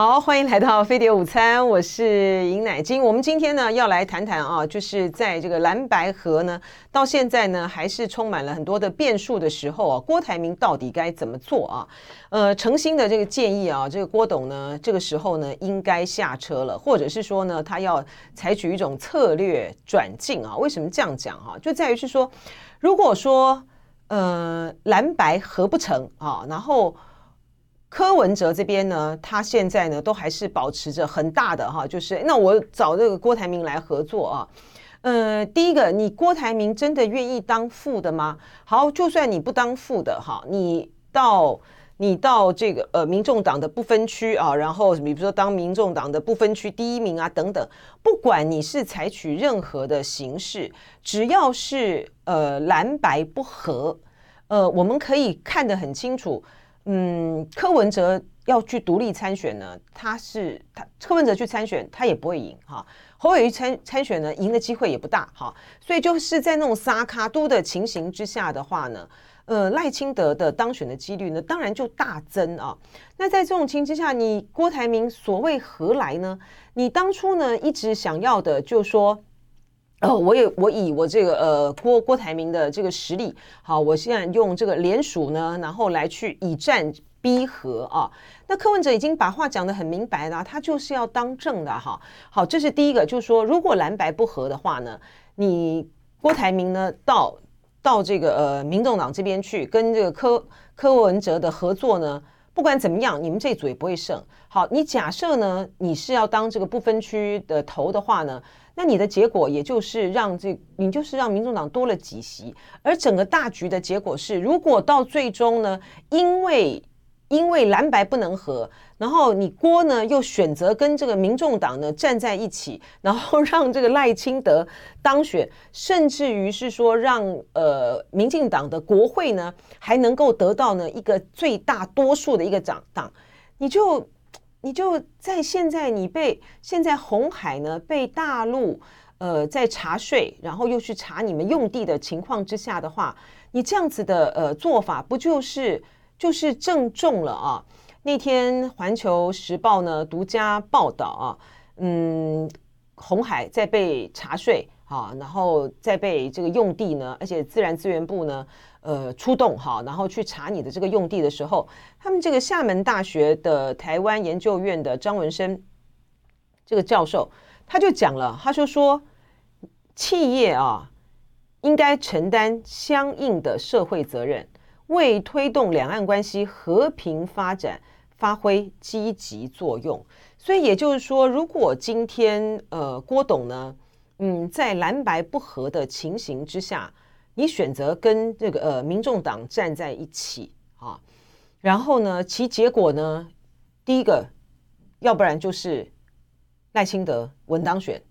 好，欢迎来到飞碟午餐，我是尹乃菁。我们今天呢要来谈谈啊，就是在这个蓝白合呢，到现在呢还是充满了很多的变数的时候啊，郭台铭到底该怎么做啊？呃，诚心的这个建议啊，这个郭董呢，这个时候呢应该下车了，或者是说呢，他要采取一种策略转进啊。为什么这样讲哈、啊？就在于是说，如果说呃蓝白合不成啊，然后。柯文哲这边呢，他现在呢都还是保持着很大的哈，就是那我找这个郭台铭来合作啊。呃，第一个，你郭台铭真的愿意当副的吗？好，就算你不当副的哈，你到你到这个呃民众党的不分区啊，然后比如说当民众党的不分区第一名啊等等，不管你是采取任何的形式，只要是呃蓝白不合，呃，我们可以看得很清楚。嗯，柯文哲要去独立参选呢，他是他柯文哲去参选，他也不会赢哈。侯友宜参参选呢，赢的机会也不大哈。所以就是在那种撒卡都的情形之下的话呢，呃，赖清德的当选的几率呢，当然就大增啊。那在这种情况之下，你郭台铭所谓何来呢？你当初呢一直想要的，就说哦，我也我以我这个呃郭郭台铭的这个实力，好，我现在用这个联署呢，然后来去以战逼和啊。那柯文哲已经把话讲得很明白了，他就是要当政的哈。好，这是第一个，就是说如果蓝白不合的话呢，你郭台铭呢到到这个呃民众党这边去跟这个柯柯文哲的合作呢，不管怎么样，你们这组也不会胜。好，你假设呢你是要当这个不分区的头的话呢？那你的结果也就是让这，你就是让民众党多了几席，而整个大局的结果是，如果到最终呢，因为因为蓝白不能合，然后你郭呢又选择跟这个民众党呢站在一起，然后让这个赖清德当选，甚至于是说让呃民进党的国会呢还能够得到呢一个最大多数的一个掌党，你就。你就在现在，你被现在红海呢被大陆呃在查税，然后又去查你们用地的情况之下的话，你这样子的呃做法不就是就是正中了啊？那天《环球时报》呢独家报道啊，嗯，鸿海在被查税啊，然后在被这个用地呢，而且自然资源部呢。呃，出动哈，然后去查你的这个用地的时候，他们这个厦门大学的台湾研究院的张文生这个教授，他就讲了，他就说，企业啊应该承担相应的社会责任，为推动两岸关系和平发展发挥积极作用。所以也就是说，如果今天呃郭董呢，嗯，在蓝白不合的情形之下。你选择跟这个呃民众党站在一起啊，然后呢，其结果呢，第一个，要不然就是赖清德稳当选，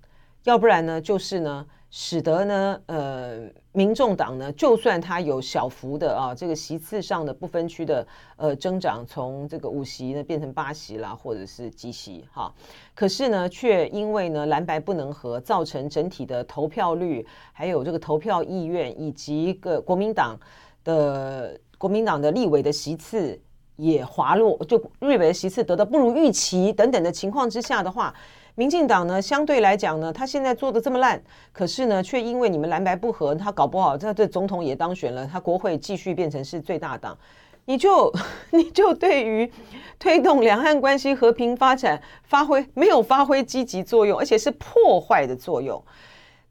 要不然呢，就是呢。使得呢，呃，民众党呢，就算他有小幅的啊，这个席次上的不分区的呃增长，从这个五席呢变成八席啦，或者是几席哈，可是呢，却因为呢蓝白不能合，造成整体的投票率，还有这个投票意愿，以及个国民党的国民党的立委的席次也滑落，就立委的席次得到不如预期等等的情况之下的话。民进党呢，相对来讲呢，他现在做的这么烂，可是呢，却因为你们蓝白不合，他搞不好他这总统也当选了，他国会继续变成是最大党，你就 你就对于推动两岸关系和平发展发挥没有发挥积极作用，而且是破坏的作用。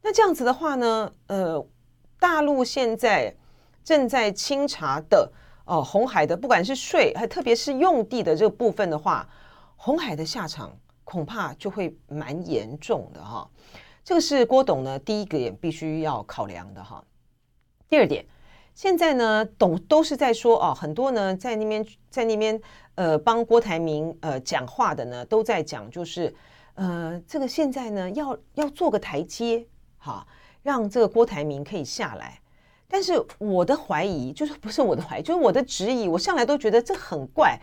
那这样子的话呢，呃，大陆现在正在清查的哦，红海的不管是税，还特别是用地的这个部分的话，红海的下场。恐怕就会蛮严重的哈，这个是郭董呢第一个也必须要考量的哈。第二点，现在呢董都是在说哦，很多呢在那边在那边呃帮郭台铭呃讲话的呢都在讲，就是呃这个现在呢要要做个台阶哈，让这个郭台铭可以下来。但是我的怀疑就是不是我的怀疑，就是我的质疑，我向来都觉得这很怪，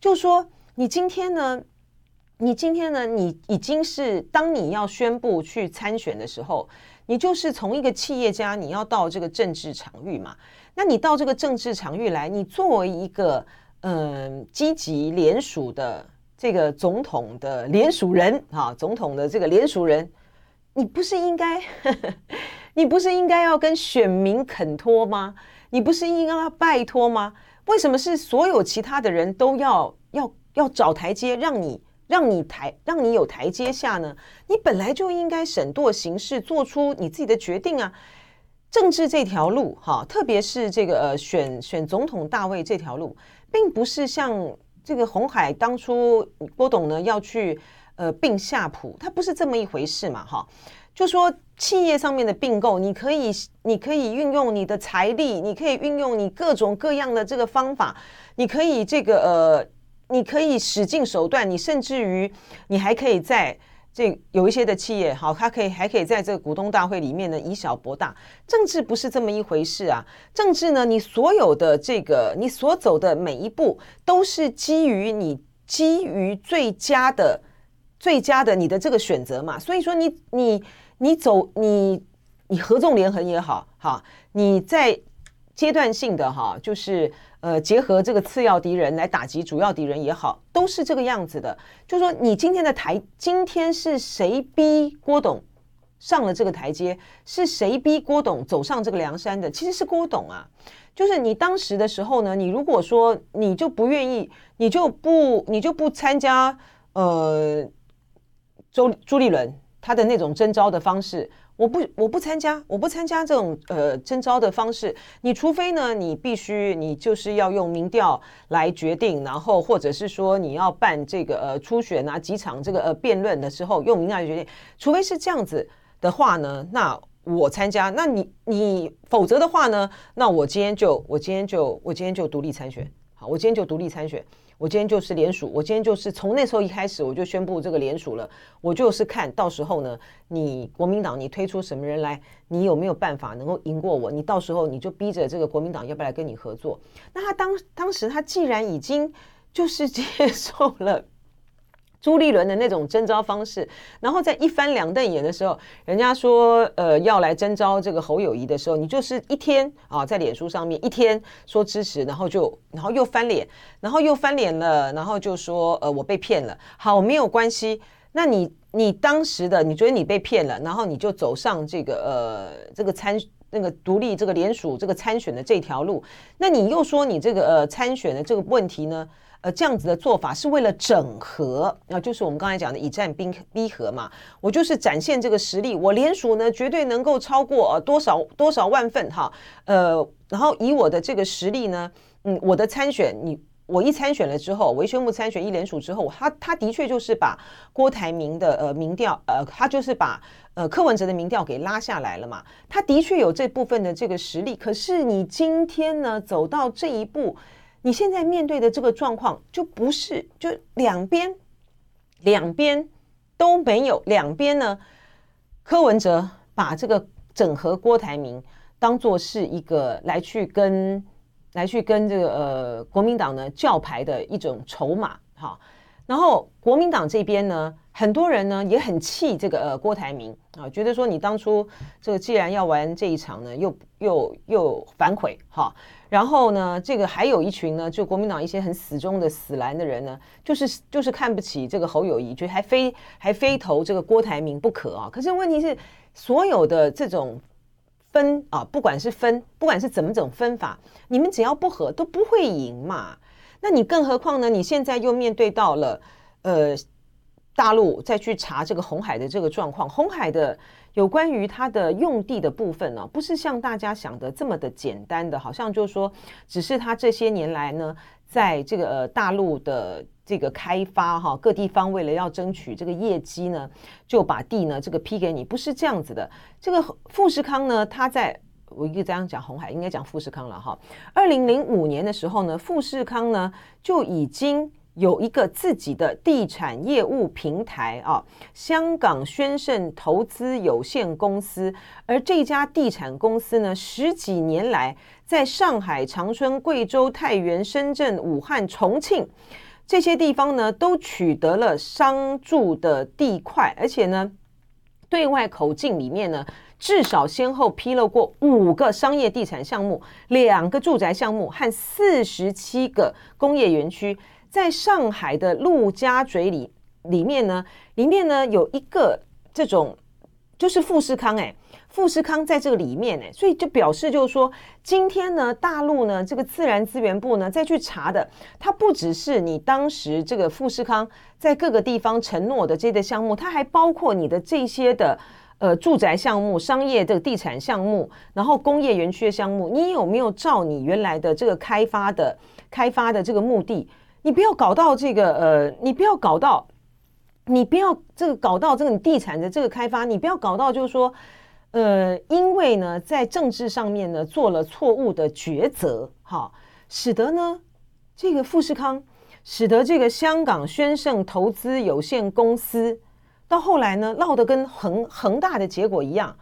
就说你今天呢。你今天呢？你已经是当你要宣布去参选的时候，你就是从一个企业家，你要到这个政治场域嘛。那你到这个政治场域来，你作为一个嗯积极联署的这个总统的联署人啊，总统的这个联署人，你不是应该，你不是应该要跟选民恳托吗？你不是应该要拜托吗？为什么是所有其他的人都要要要找台阶让你让你台让你有台阶下呢？你本来就应该审惰行事，做出你自己的决定啊！政治这条路，哈，特别是这个呃选选总统大位这条路，并不是像这个红海当初郭董呢要去呃并夏普，它不是这么一回事嘛，哈。就说企业上面的并购，你可以你可以运用你的财力，你可以运用你各种各样的这个方法，你可以这个呃，你可以使尽手段，你甚至于你还可以在。这有一些的企业，好，它可以还可以在这个股东大会里面呢，以小博大。政治不是这么一回事啊！政治呢，你所有的这个，你所走的每一步，都是基于你基于最佳的、最佳的你的这个选择嘛。所以说你，你你你走你你合纵连横也好，哈，你在阶段性的哈，就是。呃，结合这个次要敌人来打击主要敌人也好，都是这个样子的。就说，你今天的台，今天是谁逼郭董上了这个台阶？是谁逼郭董走上这个梁山的？其实是郭董啊。就是你当时的时候呢，你如果说你就不愿意，你就不你就不参加呃周朱立伦他的那种征召的方式。我不，我不参加，我不参加这种呃征召的方式。你除非呢，你必须你就是要用民调来决定，然后或者是说你要办这个呃初选啊几场这个呃辩论的时候用民调来决定。除非是这样子的话呢，那我参加。那你你否则的话呢，那我今天就我今天就我今天就独立参选。我今天就独立参选。我今天就是联署，我今天就是从那时候一开始我就宣布这个联署了。我就是看到时候呢，你国民党你推出什么人来，你有没有办法能够赢过我？你到时候你就逼着这个国民党要不要来跟你合作？那他当当时他既然已经就是接受了。朱立伦的那种征召方式，然后在一翻两瞪眼的时候，人家说呃要来征召这个侯友宜的时候，你就是一天啊在脸书上面一天说支持，然后就然后又翻脸，然后又翻脸了，然后就说呃我被骗了。好，没有关系，那你你当时的你觉得你被骗了，然后你就走上这个呃这个参那个独立这个联署这个参选的这条路，那你又说你这个呃参选的这个问题呢？呃，这样子的做法是为了整合，啊，就是我们刚才讲的以战逼逼和嘛。我就是展现这个实力，我连署呢绝对能够超过呃多少多少万份哈，呃，然后以我的这个实力呢，嗯，我的参选，你我一参选了之后，我一宣布参选一连署之后，他他的确就是把郭台铭的呃民调，呃，他就是把呃柯文哲的民调给拉下来了嘛。他的确有这部分的这个实力，可是你今天呢走到这一步。你现在面对的这个状况，就不是就两边，两边都没有，两边呢，柯文哲把这个整合郭台铭当做是一个来去跟来去跟这个呃国民党呢叫牌的一种筹码，哈，然后国民党这边呢，很多人呢也很气这个呃郭台铭啊，觉得说你当初这个既然要玩这一场呢，又又又反悔，哈。然后呢，这个还有一群呢，就国民党一些很死忠的死蓝的人呢，就是就是看不起这个侯友宜，就还非还非投这个郭台铭不可啊。可是问题是，所有的这种分啊，不管是分，不管是怎么种分法，你们只要不合，都不会赢嘛。那你更何况呢？你现在又面对到了呃大陆再去查这个红海的这个状况，红海的。有关于它的用地的部分呢，不是像大家想的这么的简单的，好像就是说，只是它这些年来呢，在这个呃大陆的这个开发哈，各地方为了要争取这个业绩呢，就把地呢这个批给你，不是这样子的。这个富士康呢，它在我一个这样讲红海，应该讲富士康了哈。二零零五年的时候呢，富士康呢就已经。有一个自己的地产业务平台啊，香港轩盛投资有限公司。而这家地产公司呢，十几年来在上海、长春、贵州、太原、深圳、武汉、重庆这些地方呢，都取得了商住的地块，而且呢，对外口径里面呢，至少先后披露过五个商业地产项目、两个住宅项目和四十七个工业园区。在上海的陆家嘴里里面呢，里面呢有一个这种就是富士康哎。富士康在这个里面呢，所以就表示就是说，今天呢，大陆呢这个自然资源部呢再去查的，它不只是你当时这个富士康在各个地方承诺的这些项目，它还包括你的这些的呃住宅项目、商业的地产项目，然后工业园区的项目，你有没有照你原来的这个开发的开发的这个目的？你不要搞到这个呃，你不要搞到，你不要这个搞到这个你地产的这个开发，你不要搞到就是说。呃，因为呢，在政治上面呢做了错误的抉择，哈，使得呢这个富士康，使得这个香港轩盛投资有限公司，到后来呢闹得跟恒恒大的结果一样，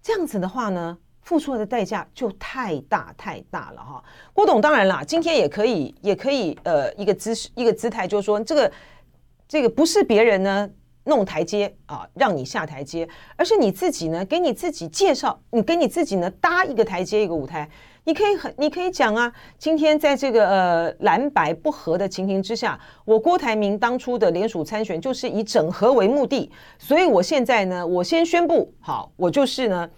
这样子的话呢，付出的代价就太大太大了哈。郭董当然啦，今天也可以也可以呃一个姿势一个姿态，就是说这个这个不是别人呢。弄台阶啊，让你下台阶，而是你自己呢，给你自己介绍，你给你自己呢搭一个台阶，一个舞台。你可以很，你可以讲啊，今天在这个呃蓝白不合的情形之下，我郭台铭当初的联署参选就是以整合为目的，所以我现在呢，我先宣布，好，我就是呢，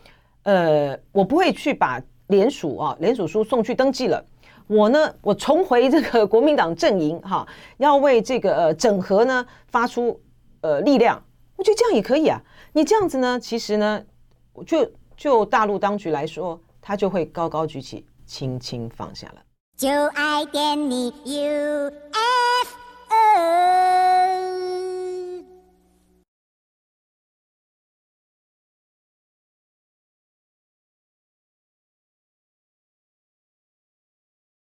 呃，我不会去把联署啊联署书送去登记了，我呢，我重回这个国民党阵营哈，要为这个呃整合呢发出。呃，力量，我觉得这样也可以啊。你这样子呢，其实呢，就就大陆当局来说，他就会高高举起，轻轻放下了。就爱点你 UFO